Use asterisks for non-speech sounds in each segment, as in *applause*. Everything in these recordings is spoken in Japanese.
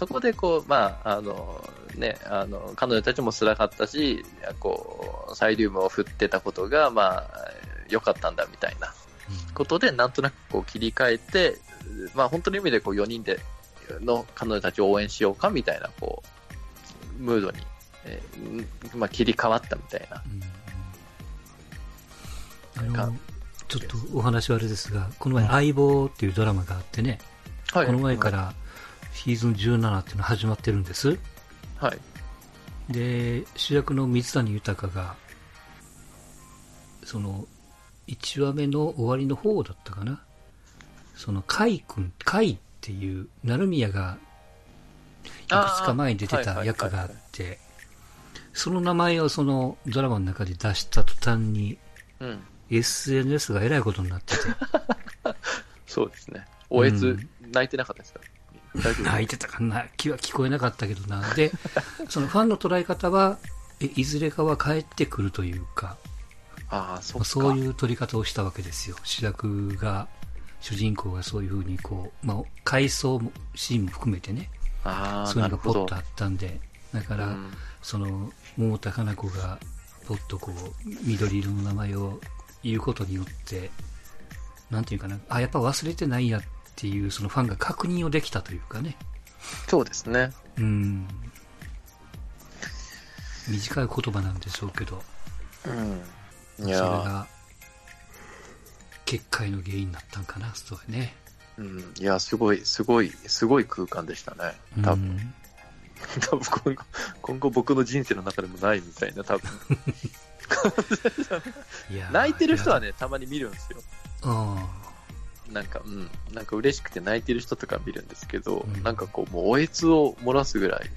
そこでこう、まあ、あの、ね、あの、彼女たちも辛かったし、こう、サイリウムを振ってたことが、まあ、良かったんだみたいなことで、なんとなくこう切り替えて、まあ本当の意味でこう4人での彼女たちを応援しようかみたいな、こう、ムードに、えーまあ、切り替わったみたいな。うん、ちょっとお話はあれですが、この前、相棒っていうドラマがあってね、はい、この前からシーズン17っていうの始まってるんです。はい。で、主役の水谷豊が、その、1話目の終わりの方だったかな。その、海君、海っていう、成宮が、いくつか前に出てた役があって、その名前をそのドラマの中で出した途端に、うん、SNS がえらいことになってて。*laughs* そうですね。おえつ、泣いてなかったですか、泣いてたかな気は聞こえなかったけどな。で、*laughs* そのファンの捉え方は、えいずれかは帰ってくるというか、ああ、そうそういう撮り方をしたわけですよ。主役が、主人公がそういうふうにこう、まあ、回想シーンも含めてね、あそういうのがポッとあったんで、だから、うん、その、桃田かな子が、ポッとこう、緑色の名前を言うことによって、なんていうかな、あ、やっぱ忘れてないやっていう、そのファンが確認をできたというかね。そうですね。うん。短い言葉なんでしょうけど。うん。それが、結界の原因になったんかな、そうね。うん、いや、すごい、すごい、すごい空間でしたね。多分。うん、多分 *laughs* 今後、今後僕の人生の中でもないみたいな、多分。*laughs* *laughs* 泣いてる人はね、たまに見るんですよ。なんか、うん、なんか嬉しくて泣いてる人とか見るんですけど、うん、なんかこう、もうおえつを漏らすぐらい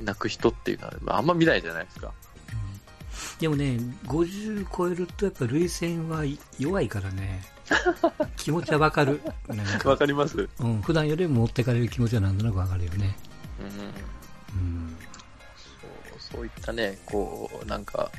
泣く人っていうのは、あんま見ないじゃないですか。でもね、50超えるとやっぱ涙腺は弱いからね、*laughs* 気持ちはわかる。わかります？うん、普段よりも持ってかれる気持ちはなんとなくわかるよね。うん。うん。そう、そういったね、こう、なんか、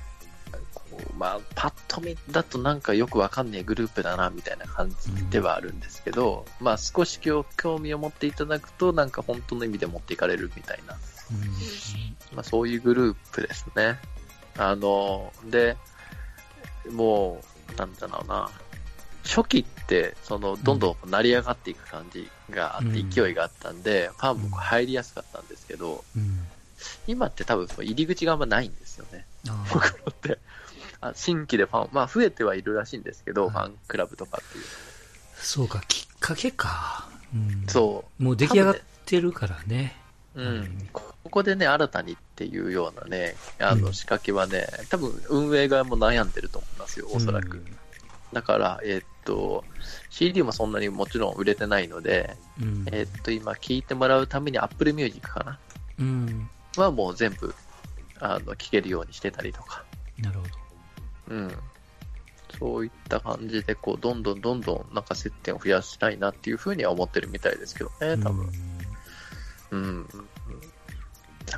まあ、パッと見だとなんかよくわかんねえグループだな、みたいな感じではあるんですけど、うん、まあ、少し興味を持っていただくと、なんか本当の意味で持っていかれるみたいな。うん、まあ、そういうグループですね。あの、で、もう、なんだろうな、初期って、その、どんどん成り上がっていく感じがあって、うん、勢いがあったんで、ファンも入りやすかったんですけど、うん、今って多分入り口があんまないんですよね。僕って。あ新規でファン、まあ増えてはいるらしいんですけど、ファンクラブとかっていう。そうか、きっかけか。うん、そう。もう出来上がってるからね。うん、ここでね、新たにっていうようなね、あの仕掛けはね、多分運営側も悩んでると思いますよ、おそらく。だから、えー、っと、CD もそんなにもちろん売れてないので、うん、えー、っと、今聞いてもらうために Apple Music かな、うん、はもう全部、あの、聞けるようにしてたりとか。なるほど。うん。そういった感じで、こう、どんどんどんどんなんか接点を増やしたいなっていうふうには思ってるみたいですけどね、多分。うんうん。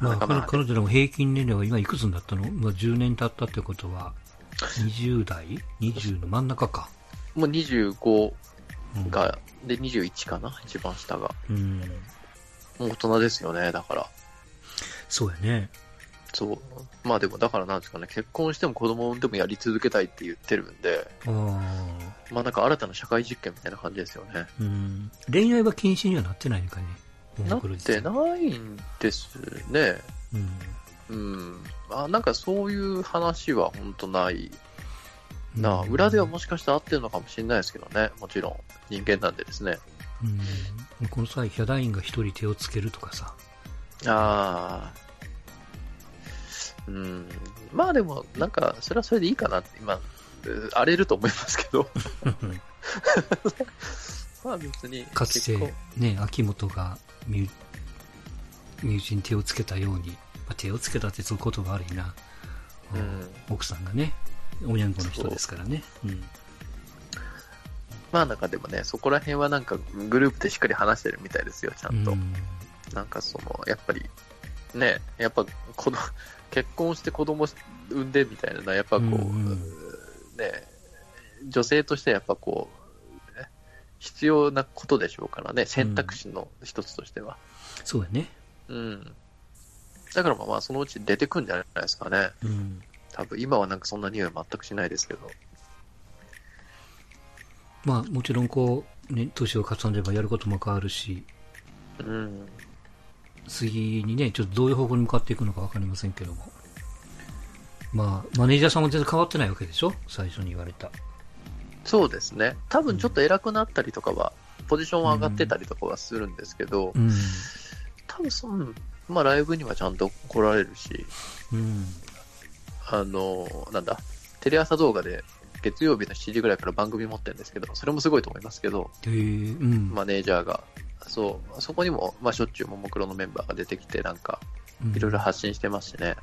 まあ、彼彼女らも平均年齢は今いくつになったの、まあ、10年経ったってことは、20代 ?20 の真ん中か。もう25が、うん、で、21かな？一番下が。うん。もう大人ですよね、だから。そうやね。そう。まあでも、だからなんですかね、結婚しても子供を産んでもやり続けたいって言ってるんで、あまあなんか新たな社会実験みたいな感じですよね。うん。恋愛は禁止にはなってないのかね。なってないんですね。うん。うん。あ、なんかそういう話は本当ないな、うん、裏ではもしかしたら合ってるのかもしれないですけどね。もちろん。人間なんでですね。うん。この際、ヒャダインが一人手をつけるとかさ。ああ。うん。まあでも、なんか、それはそれでいいかなって、今、荒れると思いますけど。*laughs* まあ別に。かつて、ね、秋元が身身内に手をつけたように、まあ、手をつけたってそういうことが悪いな、うん、奥さんがね、おにゃんこの人ですからね。うん、まあなんかでもね、そこら辺はなんかグループでしっかり話してるみたいですよ、ちゃんと。うん、なんかその、やっぱり、ね、やっぱこの結婚して子供産んでみたいなやっぱこう、うん、ね、女性としてやっぱこう、必要なことでしょうからね、選択肢の一つとしては。うん、そうやね。うん。だからまあまあ、そのうち出てくんじゃないですかね。うん。多分、今はなんかそんな匂い全くしないですけど。まあ、もちろんこう、ね、年を重ねればやることも変わるし、うん。次にね、ちょっとどういう方向に向かっていくのかわかりませんけども。まあ、マネージャーさんも全然変わってないわけでしょ？最初に言われた。そうですね。多分ちょっと偉くなったりとかは、ポジションは上がってたりとかはするんですけど、うん。多分その、まあライブにはちゃんと来られるし、うん。あの、なんだ、テレ朝動画で月曜日の7時ぐらいから番組持ってるんですけど、それもすごいと思いますけど、うん。マネージャーが、そう、そこにも、まあしょっちゅうももクロのメンバーが出てきて、なんか、いろいろ発信してますしね。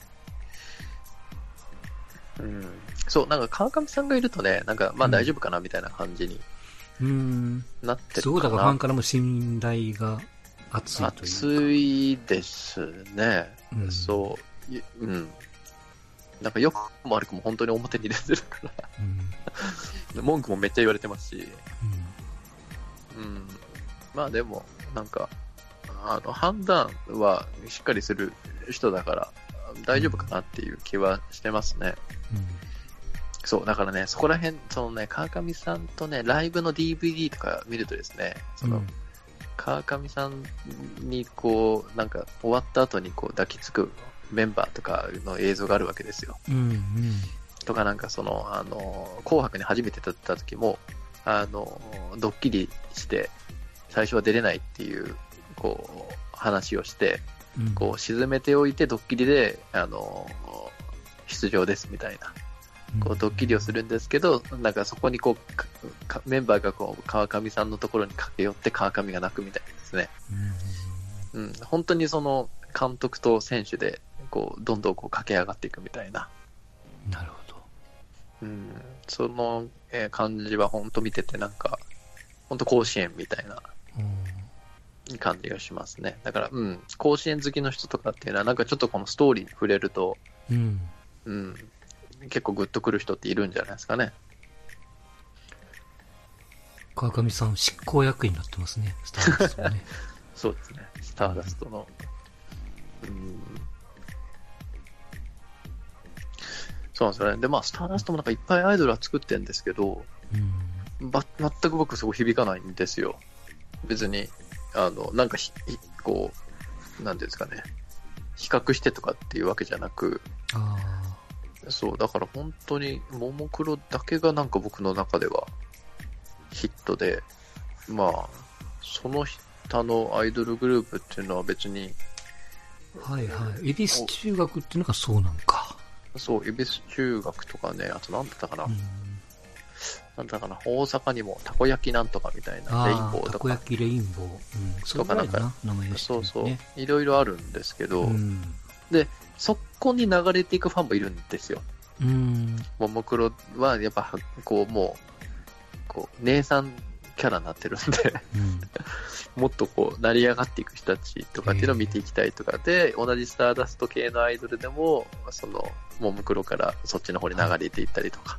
うん。そう、なんか川上さんがいるとね、なんか、まあ大丈夫かなみたいな感じにうん。なってるかな。だからファンからも信頼が厚いというか。暑いですね。うんそう。いうん。なんか良くも悪くも本当に表に出てるから、うん。*laughs* 文句もめっちゃ言われてますし、うん。うん。まあでも、なんか、あの、判断はしっかりする人だから、大丈夫かなっていう気はしてますね。そう、だからね、そこら辺、そのね、川上さんとね、ライブの DVD とか見るとですね、その、川上さんにこう、なんか終わった後にこう抱きつくメンバーとかの映像があるわけですよ。うん。うん。とかなんかその、あの、紅白に初めて立った時も、あの、ドッキリして、最初は出れないっていう、こう、話をして、うん。こう、沈めておいてドッキリで、あの、出場ですみたいな、こう、ドッキリをするんですけど、なんかそこにこう、メンバーがこう、川上さんのところに駆け寄って川上が泣くみたいなですね。うん。うん、本当にその監督と選手で、こう、どんどんこう駆け上がっていくみたいな、なるほど。うん、その、えー感じは本当見ててなんか、本当甲子園みたいなうん感じがしますね。だから、うん、甲子園好きの人とかっていうのは、なんかちょっとこのストーリーに触れると、うん。うん、結構グッとくる人っているんじゃないですかね。川上さん、執行役員になってますね。スターダストもね。*laughs* そうですね、スターダストの。うんそうなんですよね。で、まあ、スターダストもなんかいっぱいアイドルは作ってるんですけど、うん。ば全く僕そこ響かないんですよ。別に、あの、なんかひ、ひこう、なんていうんですかね、比較してとかっていうわけじゃなく、あそう、だから本当に、ももクロだけがなんか僕の中ではヒットで、まあ、その他のアイドルグループっていうのは別に、あ。はいはい。恵比寿中学っていうのがそうなんか。そう、恵比寿中学とかね、あとなんだったかな、うん。なんだったかな、大阪にもたこ焼きなんとかみたいな、レインボーとか、たこ焼きレインボー。うん。そうとかなんかそうそうね。、いろいろあるんですけど、うん。そこに流れていくファンもいるんですよ。うん。ももクロはやっぱ、こう、もう、こう、姉さんキャラになってるんで、うん。*laughs* もっとこう、成り上がっていく人たちとかっていうのを見ていきたいとかで、同じスターダスト系のアイドルでも、その、ももクロからそっちの方に流れていったりとか。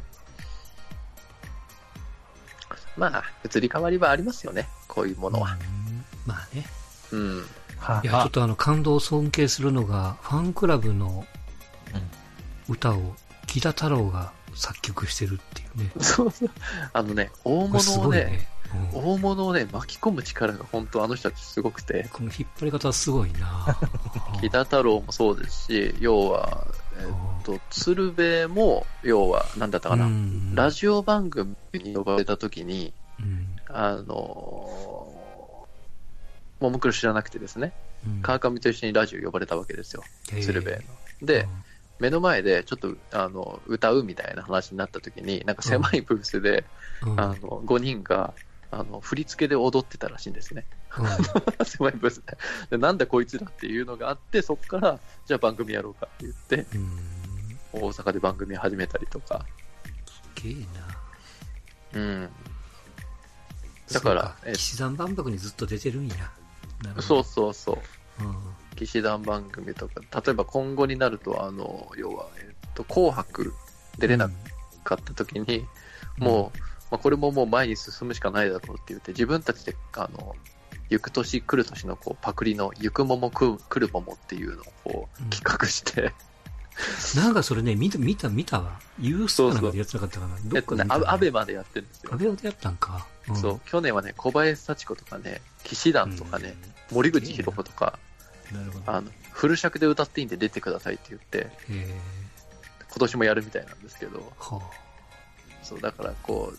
まあ、移り変わりはありますよね、こういうものは。うんまあね。うん。いや、ちょっとあの、感動を尊敬するのが、ファンクラブの歌を、木田太郎が作曲してるっていうね。そうそう。あのね、大物をね、ごいね。うん大物をね、巻き込む力が本当あの人たちすごくて、この引っ張り方はすごいな *laughs* 木田太郎もそうですし、要は、えっと、鶴瓶も、要は、なんだったかな、うん。ラジオ番組に呼ばれた時に、うん。あのももクロ知らなくてですね、うん。川上と一緒にラジオ呼ばれたわけですよ、鶴瓶の。で、目の前でちょっとあの歌うみたいな話になった時に、なんか狭いブースで、うん。あの5人があの振り付けで踊ってたらしいんですね。うん *laughs* 狭いブースでで。なんだこいつらっていうのがあって、そこから、じゃあ番組やろうかって言って、うん大阪で番組始めたりとか。すげえなうん。だからえ騎士団万博にずっと出てるんや。そうど。そうそう。うん。騎士団番組とか、例えば今後になると、あの、要は、えっと、紅白出れなかった時に、もう、まあ、これももう前に進むしかないだろうって言って、自分たちで、あの、行く年来る年のこうパクリの行く桃来る桃っていうのをこう企画して、*laughs* なんかそれね、見た、見た、見たわ。ユースかなんかでやってなかったかな。どえっかで見たかなアアベマでやってるんですよ。ア。ベマでやったんか。ん。そう、去年はね、小林幸子とかね、騎士団とかね、森口博子とか、うんなるほど。あの、フル尺で歌っていいんで出てくださいって言って、え今年もやるみたいなんですけど、ー、はそう、だからこ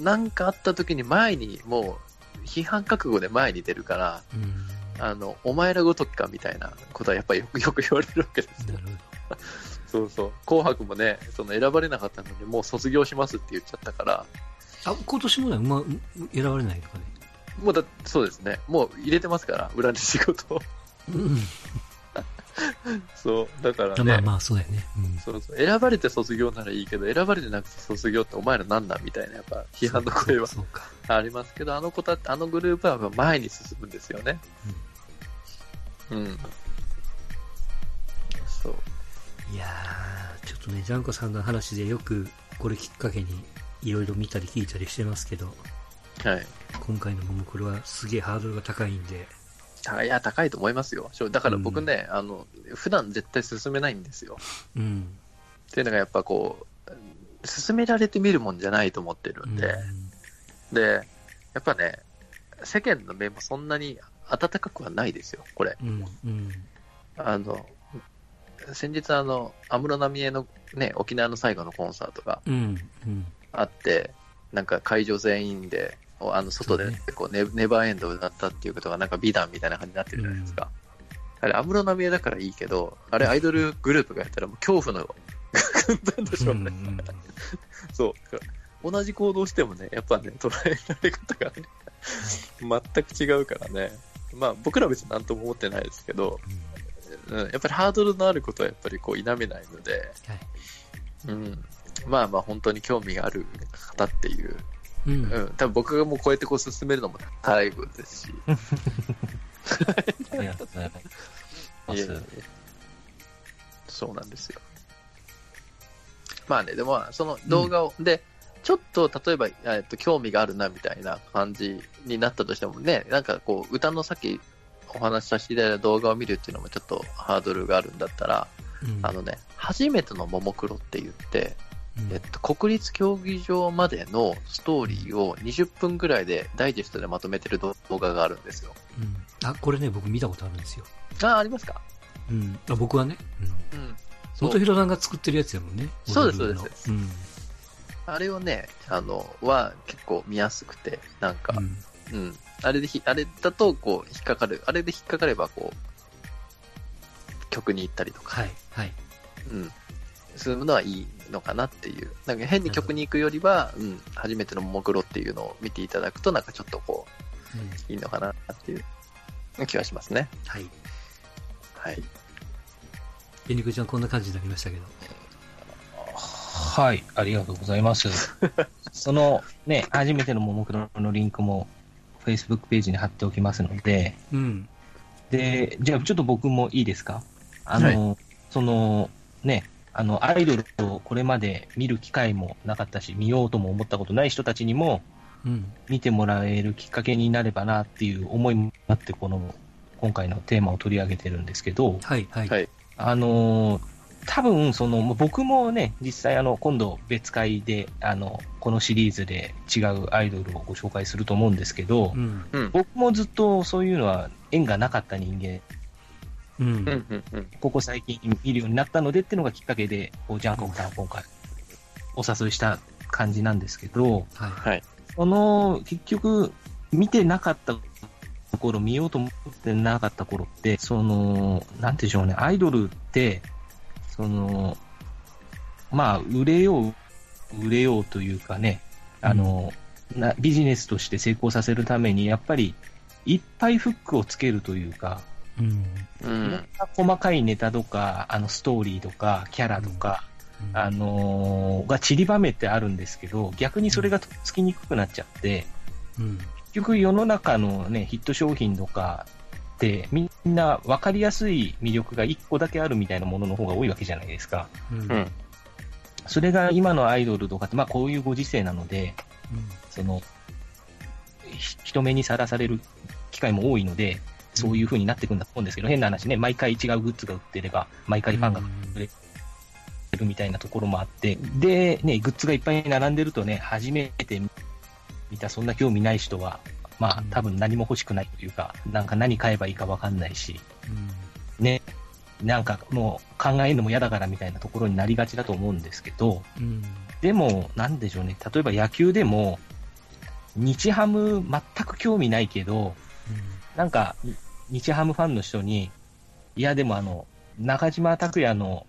う、なんかあった時に前に、もう、批判覚悟で前に出るから、あ。うん。あの、お前らごときかみたいなことはやっぱりよく *laughs* よく言われるわけですよ。そうそう。紅白もね、その選ばれなかったのに、もう卒業しますって言っちゃったから、ど。あ、今年もね、うま、う選ばれないとかね。もうだ、そうですね。もう入れてますから、裏に仕事を。うん。*laughs* そう。だからね。まあまあ、そうだよね。うん。そうそう。選ばれて卒業ならいいけど、選ばれてなくて卒業ってお前らなんだみたいな、やっぱ批判の声はそうか。ありますけど、あの子たあのグループは前に進むんですよね。うん。そう。いやー、ちょっとね、ジャンコさんの話でよく、これきっかけに、いろいろ見たり聞いたりしてますけど、はい。今回のももクロはすげえハードルが高いんで、あいや、高いと思いますよ。だから僕ね、あの、普段絶対進めないんですよ。うん。っていうのがやっぱこう、進められてみるもんじゃないと思ってるんで、で、やっぱね、世間の目もそんなに温かくはないですよ、これ。うん。うん。あの、先日あの、安室奈美恵のね、沖縄の最後のコンサートがうん。うん。あって、なんか会場全員で、あの、外でそうねこうネ、ネバーエンドを歌ったっていうことがなんか美談みたいな感じになってるじゃないですか。あれ、安室奈美恵だからいいけど、あれアイドルグループがやったらもう恐怖の軍団でしょうね。うん *laughs* そう。だから同じ行動してもね、やっぱね、捉えられ方がね、全く違うからね。まあ、僕らは別に何とも思ってないですけど、うん、やっぱりハードルのあることはやっぱりこう否めないので、はい。うん。まあまあ本当に興味がある方っていう、うん。うん。多分僕がもうこうやってこう進めるのも最後ですし、*laughs* ありがとうございます。そうなんですよ。まあね、でもまあその動画を、で、ちょっと例えば、えっと、興味があるなみたいな感じになったとしてもね、なんかこう、歌のさっきお話しさせていただいた動画を見るっていうのもちょっとハードルがあるんだったら、うんあのね、初めてのももクロって言って、うんえっと、国立競技場までのストーリーを20分ぐらいでダイジェストでまとめてる動画があるんですよ。うんあ、これね、僕見たことあるんですよ。あ、ありますか？うん。あ僕はね。うん。うん。元弘さんが作ってるやつやもんね。そうですそうですうん。あれをね、あの、は結構見やすくて、なんかう、ん。うん。あれでひ、あれだと、こう、引っかかる。あれで引っかかれば、こう、曲に行ったりとか、はい。はい。うん。するのはいいのかなっていう。なんか変に曲に行くよりは、うん、初めてのももクロっていうのを見ていただくと、なんかちょっとこうん。う、いいのかなっていう気はしますね。はい。はい。エニクちゃんこんな感じになりましたけど。はい、ありがとうございます。*laughs* そのね、初めてのももクロのリンクも Facebook ページに貼っておきますので、うん。で、じゃあちょっと僕もいいですか？あの、そのね、あの、アイドルをこれまで見る機会もなかったし、見ようとも思ったことない人たちにもうん。見てもらえるきっかけになればなっていう思いもあって、この、今回のテーマを取り上げてるんですけど、はい。はい。はい。あのー多分その、僕もね、実際あの、今度別会で、あの、このシリーズで違うアイドルをご紹介すると思うんですけど、うん。うん。僕もずっとそういうのは縁がなかった人間、うん。うん、うん、うん。ここ最近見るようになったのでっていうのがきっかけで、こうジャンコさんを今回お誘いした感じなんですけど、はい。はい。その、結局、見てなかった頃、見ようと思ってなかった頃って、その、なんでしょうね、アイドルって、その、まあ、売れよう、売れようというかね、あの、なビジネスとして成功させるために、やっぱり、いっぱいフックをつけるというか、うん。ういろん細かいネタとか、あの、ストーリーとか、キャラとか、あのーが散りばめてあるんですけど、逆にそれがとっつきにくくなっちゃって、うん。結局世の中のね、ヒット商品とかって、みんな分かりやすい魅力が1個だけあるみたいなものの方が多いわけじゃないですか。うん。うん。うん。それが今のアイドルとかって、まあこういうご時世なので、その、ひ人目にさらされる機会も多いので、そういう風になっていくんだと思うんですけど、変な話ね、毎回違うグッズが売ってれば、毎回ファンが売れるみたいなところもあって、で、ね、グッズがいっぱい並んでるとね、初めて見た、そんな興味ない人は、まあ、多分何も欲しくないというか、なんか何買えばいいかわかんないし、ね、なんかもう考えるのも嫌だからみたいなところになりがちだと思うんですけど、うん。でも、なんでしょうね、例えば野球でも、日ハム全く興味ないけど、なんか、日ハムファンの人に、いやでもあの、中島拓也の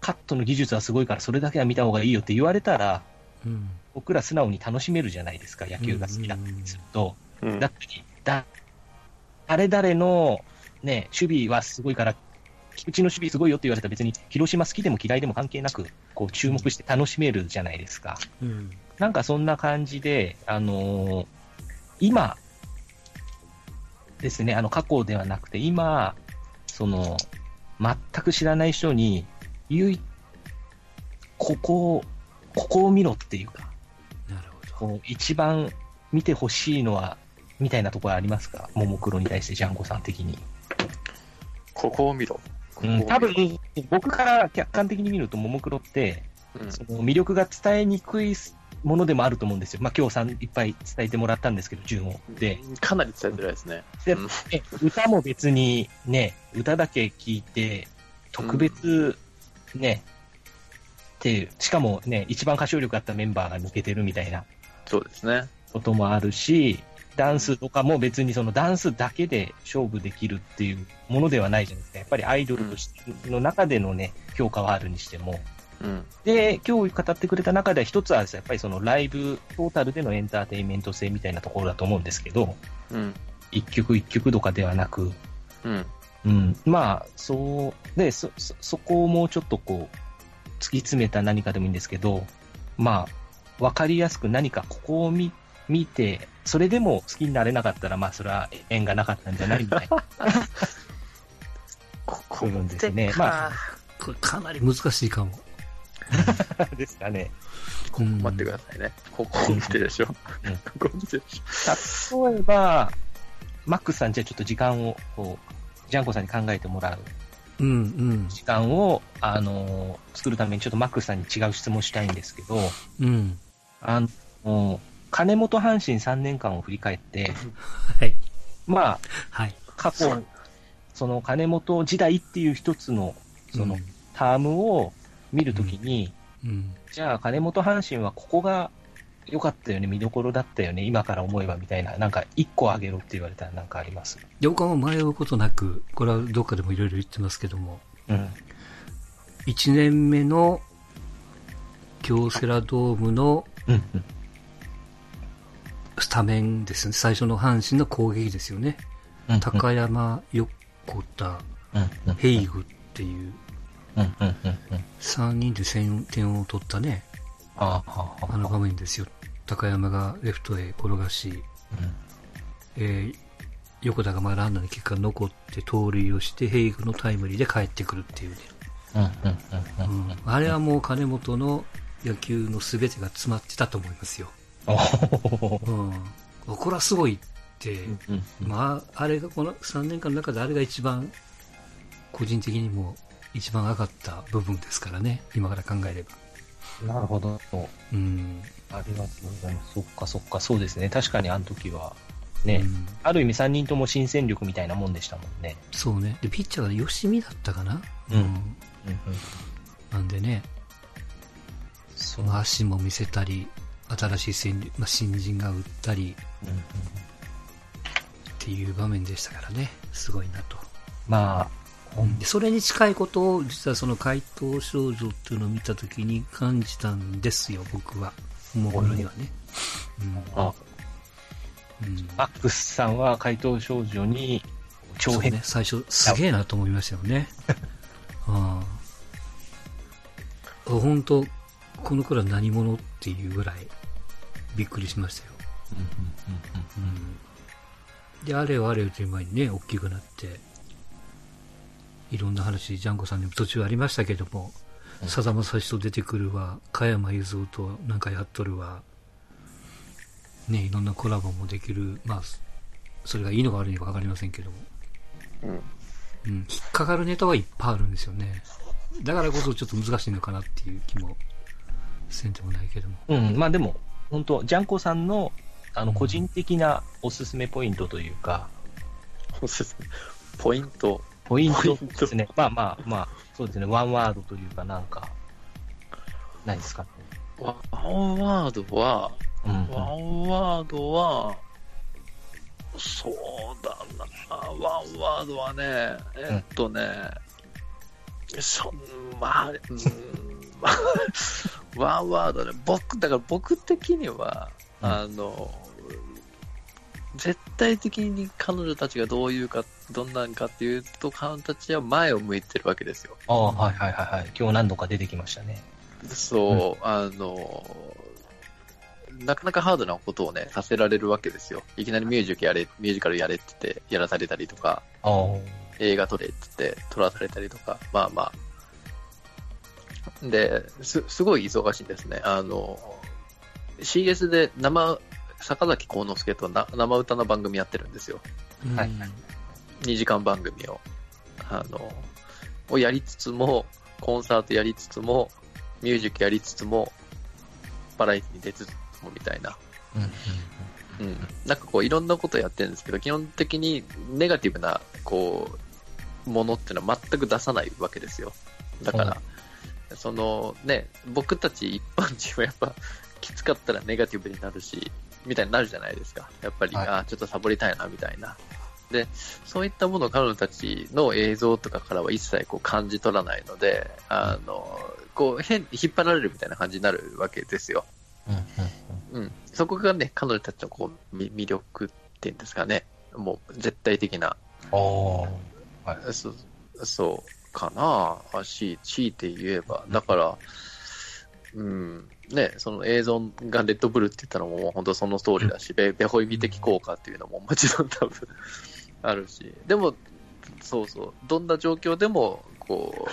カットの技術はすごいからそれだけは見た方がいいよって言われたら、うん。僕ら素直に楽しめるじゃないですか、野球が好きだったりすると。うんだって、だ、誰々のね、守備はすごいから、菊池の守備すごいよって言われたら別に広島好きでも嫌いでも関係なく、こう注目して楽しめるじゃないですか。うん。なんかそんな感じで、あのー今ですね、あの過去ではなくて、今、その、全く知らない人に、唯一、ここを、ここを見ろっていうか、なるほど。こう一番見てほしいのは、みたいなところありますか？ももクロに対してジャンゴさん的に。ここを見ろ。ここを見ろ多分、僕から客観的に見ると、ももクロって、うんその魅力が伝えにくいものでもあると思うんですよ。まあ、今日さんいっぱい伝えてもらったんですけど、順を。で、かなり伝えてないですね。でうんえ歌も別にね、歌だけ聴いて、特別ね、っていう、しかもね、一番歌唱力あったメンバーが抜けてるみたいなそうですね。こともあるし、ダンスとかも別にそのダンスだけで勝負できるっていうものではないじゃないですか。やっぱりアイドルとしての中でのね、評価はあるにしても。うん。で、今日語ってくれた中では一つはやっぱりそのライブトータルでのエンターテインメント性みたいなところだと思うんですけど、うん。一曲一曲とかではなく、うん。うん、まあ、そう、で、そ、そそこをもうちょっとこう、突き詰めた何かでもいいんですけど、まあ、わかりやすく何かここを見、見て、それでも好きになれなかったら、まあ、それは縁がなかったんじゃないみたいな。*laughs* ここですねまあこれかなり難しいかも。*laughs* ですかね。ここ待ってくださいね。ここを見てでしょ？うんここを見てでしょ？例えば、マックスさん、じゃあちょっと時間を、こう、ジャンコさんに考えてもらううんうん。時間を、あのー作るために、ちょっとマックスさんに違う質問したいんですけど、うん。あの、金本阪神3年間を振り返って、はい。まあ、はい。過去、その金本時代っていう一つの、そのうん、タームを見るときに、うん。じゃあ金本阪神はここが良かったよね、見どころだったよね、今から思えばみたいな、なんか一個あげろって言われたらなんかあります。で、僕は迷うことなく、これはどっかでもいろいろ言ってますけども、うん。1年目の京セラドームのうん、うん。スタメンですね。最初の阪神の攻撃ですよね。うん高山、横田、うん、うん。ヘイグっていううん、うん、うん、うん。3人で先点を取ったね、ああ、はあ、あの場面ですよ。高山がレフトへ転がし、えー横田がまあランナーに結果残って盗塁をして、ヘイグのタイムリーで帰ってくるっていうね。うん、うん、うん、うん。うん、あれはもう金本の野球の全てが詰まってたと思いますよ。うん。これはすごいって、うん、うん。まあ、あれがこの3年間の中であれが一番、個人的にも一番上がった部分ですからね。今から考えれば。なるほど。うん。ありがとうございます。そっかそっか、そうですね。確かにあの時は、ね、うんある意味3人とも新戦力みたいなもんでしたもんね。そうね。で、ピッチャーが吉見だったかな？うんうんなんでね、そその足も見せたり、新しい戦力、まあ、新人が打ったりうんうんっていう場面でしたからね。すごいなと。まあ、でそれに近いことを、実はその怪盗少女っていうのを見たときに感じたんですよ、僕は。ももクロにはね。あうん。うん。マックスさんは怪盗少女に長編、ね、最初、すげえなと思いましたよね。*laughs* ああ。本当この頃は何者っていうぐらいびっくりしましたよ。うん。で、あれよあれよという前にね、大きくなって、いろんな話、ジャンコさんにも途中ありましたけども、うんさだまさしと出てくるわ、加山雄三となんかやっとるわ、ね、いろんなコラボもできる、まあ、それがいいのか悪いのか分かりませんけども。うん。うん。引っかかるネタはいっぱいあるんですよね。だからこそちょっと難しいのかなっていう気もせんでもないけども。うん、まあでも、本当ジャンコさんの、あの、うん個人的なおすすめポイントというか、おすすめ。ポイント。ポイントですね。まあまあまあ、そうですね。ワンワードというかなんか、ないですかね。ワンワードは、うんうん。ワンワードは、そうだな。ワンワードはね、えっとね、そんまあ、うん、まあワンワードね、僕、だから僕的には、うんあの、絶対的に彼女たちがどういうか、どんなんかっていうと、彼女たちは前を向いてるわけですよ。ああ、はいはいはいはい。今日何度か出てきましたね。そう、あの、なかなかハードなことをね、させられるわけですよ。いきなりミュージックやれ、ミュージカルやれって言って、やらされたりとか、ああ。映画撮れって言って、撮らされたりとか、まあまあ。で、す、すごい忙しいんですね。あの、CS で生、坂崎幸之助とな生歌の番組やってるんですよ。うんはい2時間番組を。あの、をやりつつも、コンサートやりつつも、ミュージックやりつつも、バラエティに出つつもみたいな。うんうん。なんかこう、いろんなことやってるんですけど、基本的にネガティブな、こう、ものっていうのは全く出さないわけですよ。だから、そのね、僕たち一般人はやっぱ、きつかったらネガティブになるし、みたいになるじゃないですか。やっぱり、はいあーちょっとサボりたいな、みたいな。で、そういったものを彼女たちの映像とかからは一切こう感じ取らないので、あの、こう変に引っ張られるみたいな感じになるわけですよ。うんうんうん。そこがね、彼女たちのこうみ魅力っていうんですかね。もう絶対的な、ああ。はい。そそうかなあし、強いて言えば。だから、うん。ね、その映像がレッドブルって言ったのも本当その通りだし、ベベホイミ的効果っていうのももちろん多分あるし、でも、そうそう、どんな状況でも、こ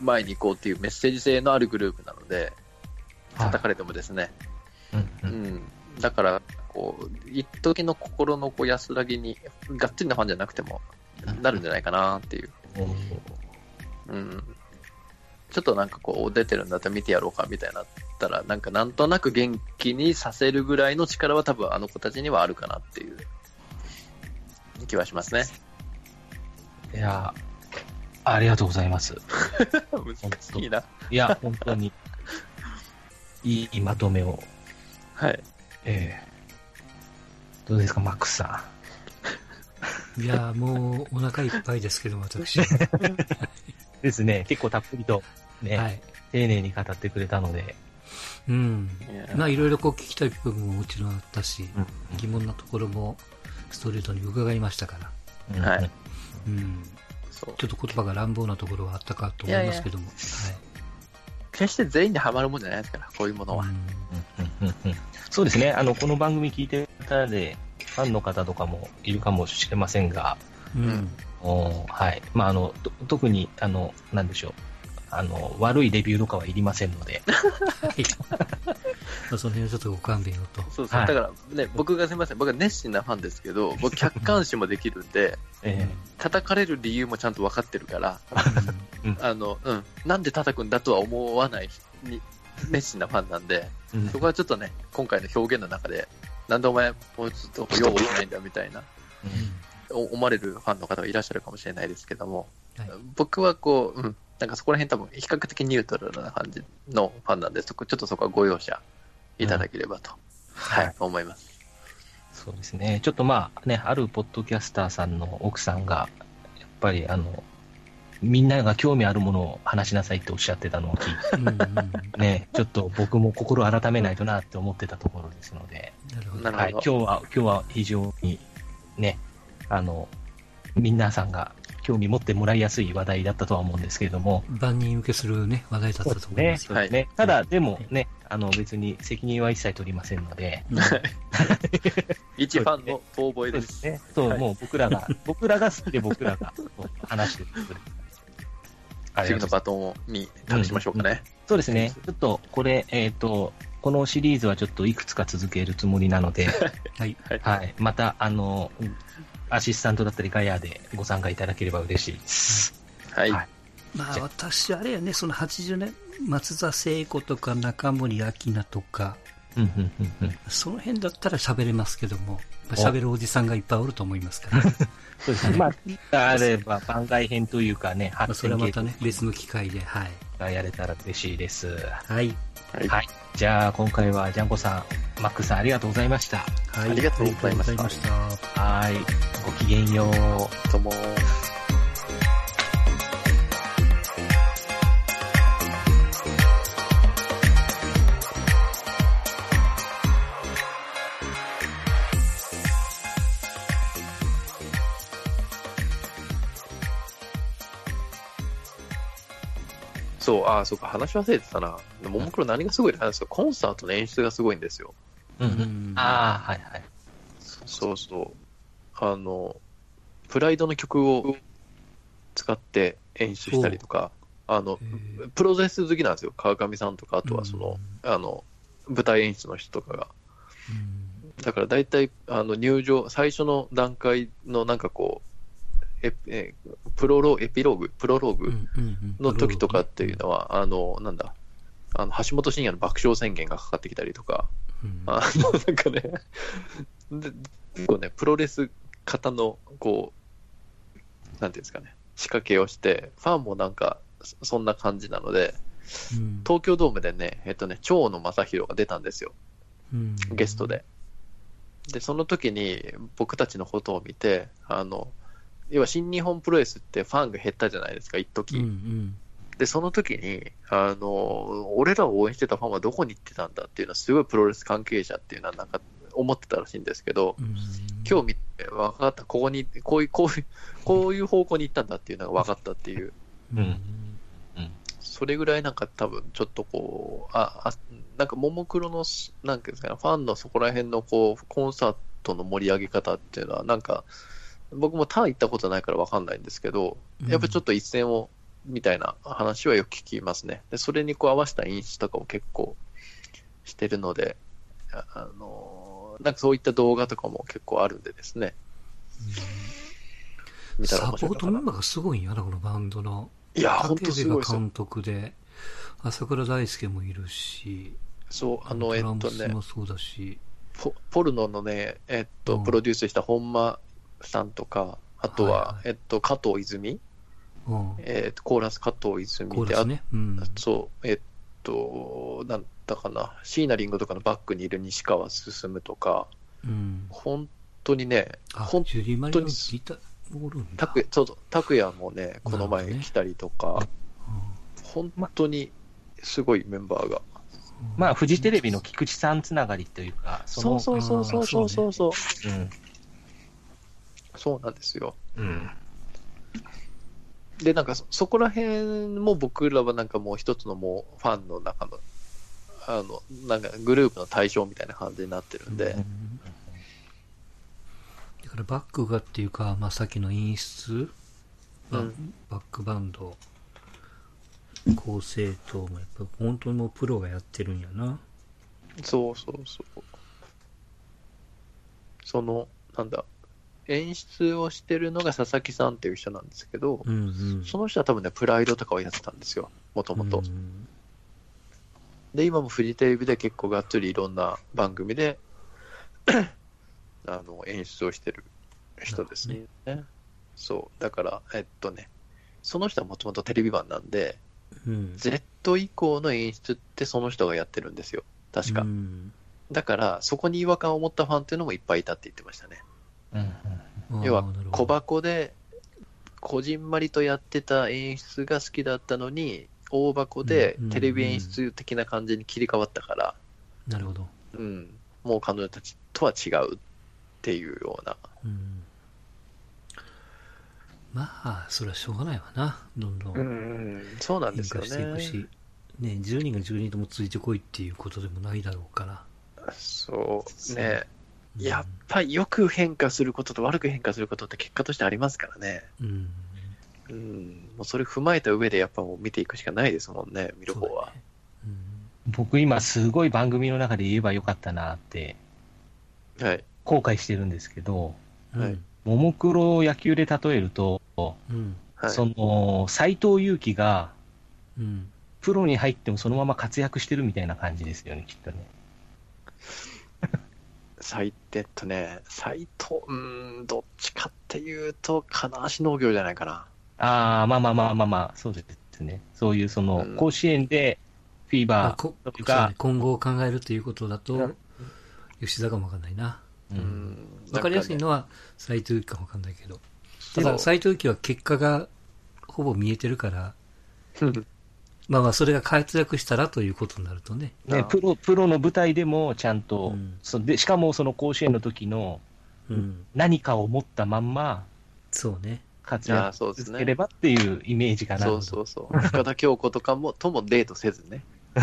う、前に行こうっていうメッセージ性のあるグループなので、叩かれてもですね、うんう。うん。ん、だから、こう、一時の心のこう安らぎに、がっつりなファンじゃなくても、なるんじゃないかなっていう。うん。ちょっとなんかこう、出てるんだったら見てやろうかみたいになったら、なんかなんとなく元気にさせるぐらいの力は多分あの子たちにはあるかなっていう気はしますね。いや、ありがとうございます。*laughs* 難しいな。いや、本当に、*laughs* いいまとめを。はい。ええどうですか、マックスさいやーもうお腹いっぱいですけど、私。はん。ですね、結構たっぷりと、ね、い。丁寧に語ってくれたので、うん。まあいろいろこう聞きたい部分ももちろんあったし、うん疑問なところもストレートに伺いましたから。はい。うん。そう。ちょっと言葉が乱暴なところはあったかと思いますけども。決して全員にはまるもんじゃないですから、こういうものは。はい。うんうんうんそうですね、あの、この番組聞いてる方で、ファンの方とかもいるかもしれませんが、うん。うんおはい。まあ、あの、と特に、あの、なんでしょう。あの、悪いレビューとかはいりませんので、その辺はちょっとご勘弁をと。そうそう。はい。だからね、僕がすみません。僕は熱心なファンですけど、僕客観視もできるんで、え叩かれる理由もちゃんと分かってるから、あの、うん、なんで叩くんだとは思わないに熱心なファンなんで、えうん。そこはちょっとね、今回の表現の中で、なんでお前、もうちょっと用をしないんだみたいな、お思われるファンの方がいらっしゃるかもしれないですけども、はい。僕はこう、うん、なんかそこら辺多分比較的ニュートラルな感じのファンなんで、そこ、ちょっとそこはご容赦いただければと、はい、はい思います。そうですね。ちょっとまあね、あるポッドキャスターさんの奥さんが、やっぱりあの、みんなが興味あるものを話しなさいっておっしゃってたのを聞いて、うんうんうんね、ちょっと僕も心改めないとなって思ってたところですので、なるほど。なるはい、今日は、今日は非常にね、あの、皆さんが興味持ってもらいやすい話題だったとは思うんですけれども、万人受けするね、話題だったと思いね、ます。そうですね。ただ、でもね、あの別に責任は一切取りませんので、うん一ファンの遠吠えで。そうですすね。そう、はいもう僕らが、僕らが好きで僕らが話してくれる。*laughs* 次のバトンに託しましょうかね。そうですね。ちょっと、これ、えっ、と、このシリーズはちょっといくつか続けるつもりなので、*laughs* はい。はい。また、あの、アシスタントだったりガヤでご参加いただければ嬉しいです。はい。はいまあ私、あれやね、その80年、松田聖子とか中森明菜とか、うんうんうんうんその辺だったら喋れますけども、喋るおじさんがいっぱいおると思いますから、*laughs* そうですね。まあ、あれば番外編というかね、まあ発それはまたね、別の機会で、はい。がやれたら嬉しいです。はい。はい。はい。じゃあ、今回はジャンコさん、マックさんありがとうございました。はい。ありがとうございましたありがとうございましたはい。ごきげんよう。どうも。そう、ああ、そうか、話忘れてたな。ももクロ何がすごいって話ですよ。コンサートの演出がすごいんですよ。うんう。うんんああ、はいはい。そうそう。あの、プライドの曲を使って演出したりとか、あの、プロセス好きなんですよ。川上さんとか、あとはその、あの、舞台演出の人とかが。うんだから大体、あの、入場、最初の段階のなんかこう、エえプロロエピローグ、プロローグの時とかっていうのは、あの、なんだ、あの、橋本真也の爆笑宣言がかかってきたりとか、うん。あの、なんかね、で結構ね、プロレス型の、こう、なんていうんですかね、仕掛けをして、ファンもなんか、そそんな感じなので、うん。東京ドームでね、えっとね、蝶野正宏が出たんですよ、うん。ゲストで。で、その時に僕たちのことを見て、あの、要は新日本プロレスってファンが減ったじゃないですか、一時、うんうん。で、その時に、あの、俺らを応援してたファンはどこに行ってたんだっていうのは、すごいプロレス関係者っていうのは、なんか、思ってたらしいんですけど、うん。今日見て分かった、ここに、こういう、こういう、こういう方向に行ったんだっていうのが分かったっていう、うん。それぐらいなんか多分ちょっとこう、あ、あなんかももクロの、なんていうんですかね、ファンのそこら辺のこう、コンサートの盛り上げ方っていうのは、なんか、僕も他行ったことないから分かんないんですけど、やっぱちょっと一線を、みたいな話はよく聞きますね。で、それにこう合わせた演出とかも結構してるので、ああの、なんかそういった動画とかも結構あるんでですね。見たらサポートメン。バーがすごいんやな、このバンドの。いや、本当すごい監督で、朝倉大輔もいるし、そう、あの、えっとねポポルノのね、えっと、うんプロデュースした本間さんとか、あとは、はいはいえっと、加藤泉、うん、えっと、コーラス加藤泉で、ね。うんあ。そう、えっと、なんだかな、シーナリングとかのバックにいる西川進とか、うん。本当にね、あ、ほんジュリー・マリのギター、おるんだ。拓そうそう拓也もね、この前来たりとか、本当にすごいメンバーが。まあ、フジテレビの菊池さんつながりというか、その、そうそうそうそうそうそうそう。うん。そうなんですよ。うん。で、なんかそ、そこら辺も僕らはなんかもう一つのもうファンの中の、あの、なんかグループの対象みたいな感じになってるんで、うんだからバックがっていうか、まあ、さっきの演出、まあうんバックバンド、構成等もやっぱ本当にもうプロがやってるんやな。そうそうそう。その、なんだ、演出をしてるのが佐々木さんっていう人なんですけど、うんうん。その人は多分ね、プライドとかをやってたんですよ、もともとう。んで、今もフジテレビで結構がっつりいろんな番組であの演出をしてる人ですね。そう。だから、えっとね、その人はもともとテレビ版なんで、うん。Z 以降の演出ってその人がやってるんですよ。確か。うんだから、そこに違和感を持ったファンっていうのもいっぱいいたって言ってましたね。要は小箱で、こじんまりとやってた演出が好きだったのに、大箱でうんテレビ演出的な感じに切り替わったから、なるほど。うん、もう彼女たちとは違うっていうような。うん。まあ、それはしょうがないわな。どんどんん、そうなんですよ変化していくね。し、ね、10人が10人ともついてこいっていうことでもないだろうから。そうね。うんやっぱりよく変化することと悪く変化することって結果としてありますからね。うん。うん、もうそれ踏まえた上でやっぱもう見ていくしかないですもんね、見る方は。そうだねうん僕今すごい番組の中で言えばよかったなってはい。後悔してるんですけど、はいうんももクロを野球で例えると、うん。はい。その、斎藤佑樹がうん。プロに入ってもそのまま活躍してるみたいな感じですよね、きっとね。最低とね、斎藤、うーん、どっちかっていうと、金足農業じゃないかな。ああ、まあまあまあまあまあ、そうですね。そういうその、うん甲子園でフィーあバーとか、今後を考えるということだとうん、吉田かもわかんないな。ううんん。わかりやすいのは、は斎藤佑樹かもわかんないけど。ただ、でも斎藤佑樹は結果がほぼ見えてるから、うんまあまあ、それが活躍したらということになるとね。ね、あプロ、プロの舞台でもちゃんと、うんそで、しかもその甲子園の時のうん。何かを持ったまんまそうね。活躍そうですね続ければっていうイメージかな。そうそうそう。深田恭子とかも、ともデートせずね。*laughs*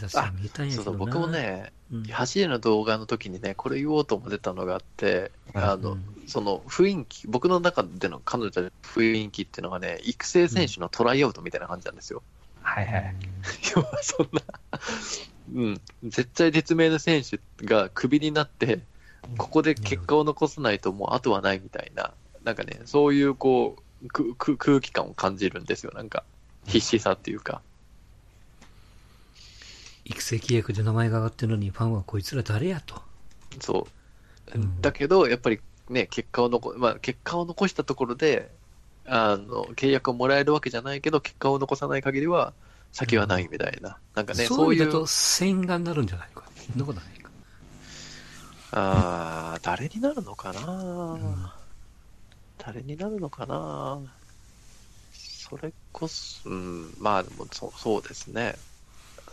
兆しが見えたんやけどな。そうそう、僕もね、うん、走りの動画の時にね、これ言おうと思ってたのがあって、あの、うんその雰囲気、僕の中での彼女たちの雰囲気っていうのがね、育成選手のトライアウトみたいな感じなんですよ。はいはい。*laughs* 要はそんな、うん、絶対絶命の選手がクビになって、ここで結果を残さないともう後はないみたいな、なんかね、そういうこう、くく空気感を感じるんですよ、なんか。必死さっていうか。育成契約で名前が上がってるのに、ファンはこいつら誰やと。そう。うんだけど、やっぱりね、結果を残、まあ、結果を残したところで、あの、契約をもらえるわけじゃないけど、結果を残さない限りは、先はないみたいな。なんかね、そそうういうと、洗顔になるんじゃないか。そんなことないか。ああ、誰になるのかな、ん誰になるのかなそれこそ、うん、まあでもそ、そうですね。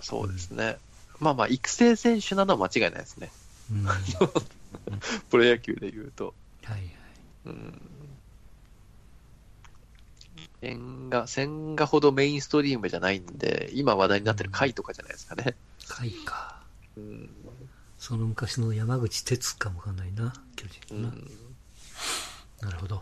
そうですね。まあまあ、育成選手なのは間違いないですね。うん。はいプロ野球で言うと。はい。うん。千賀、千賀ほどメインストリームじゃないんで、今話題になってる回とかじゃないですかね。回か。うん。その昔の山口哲かもわかんないな、巨う人のな。ん、なるほど。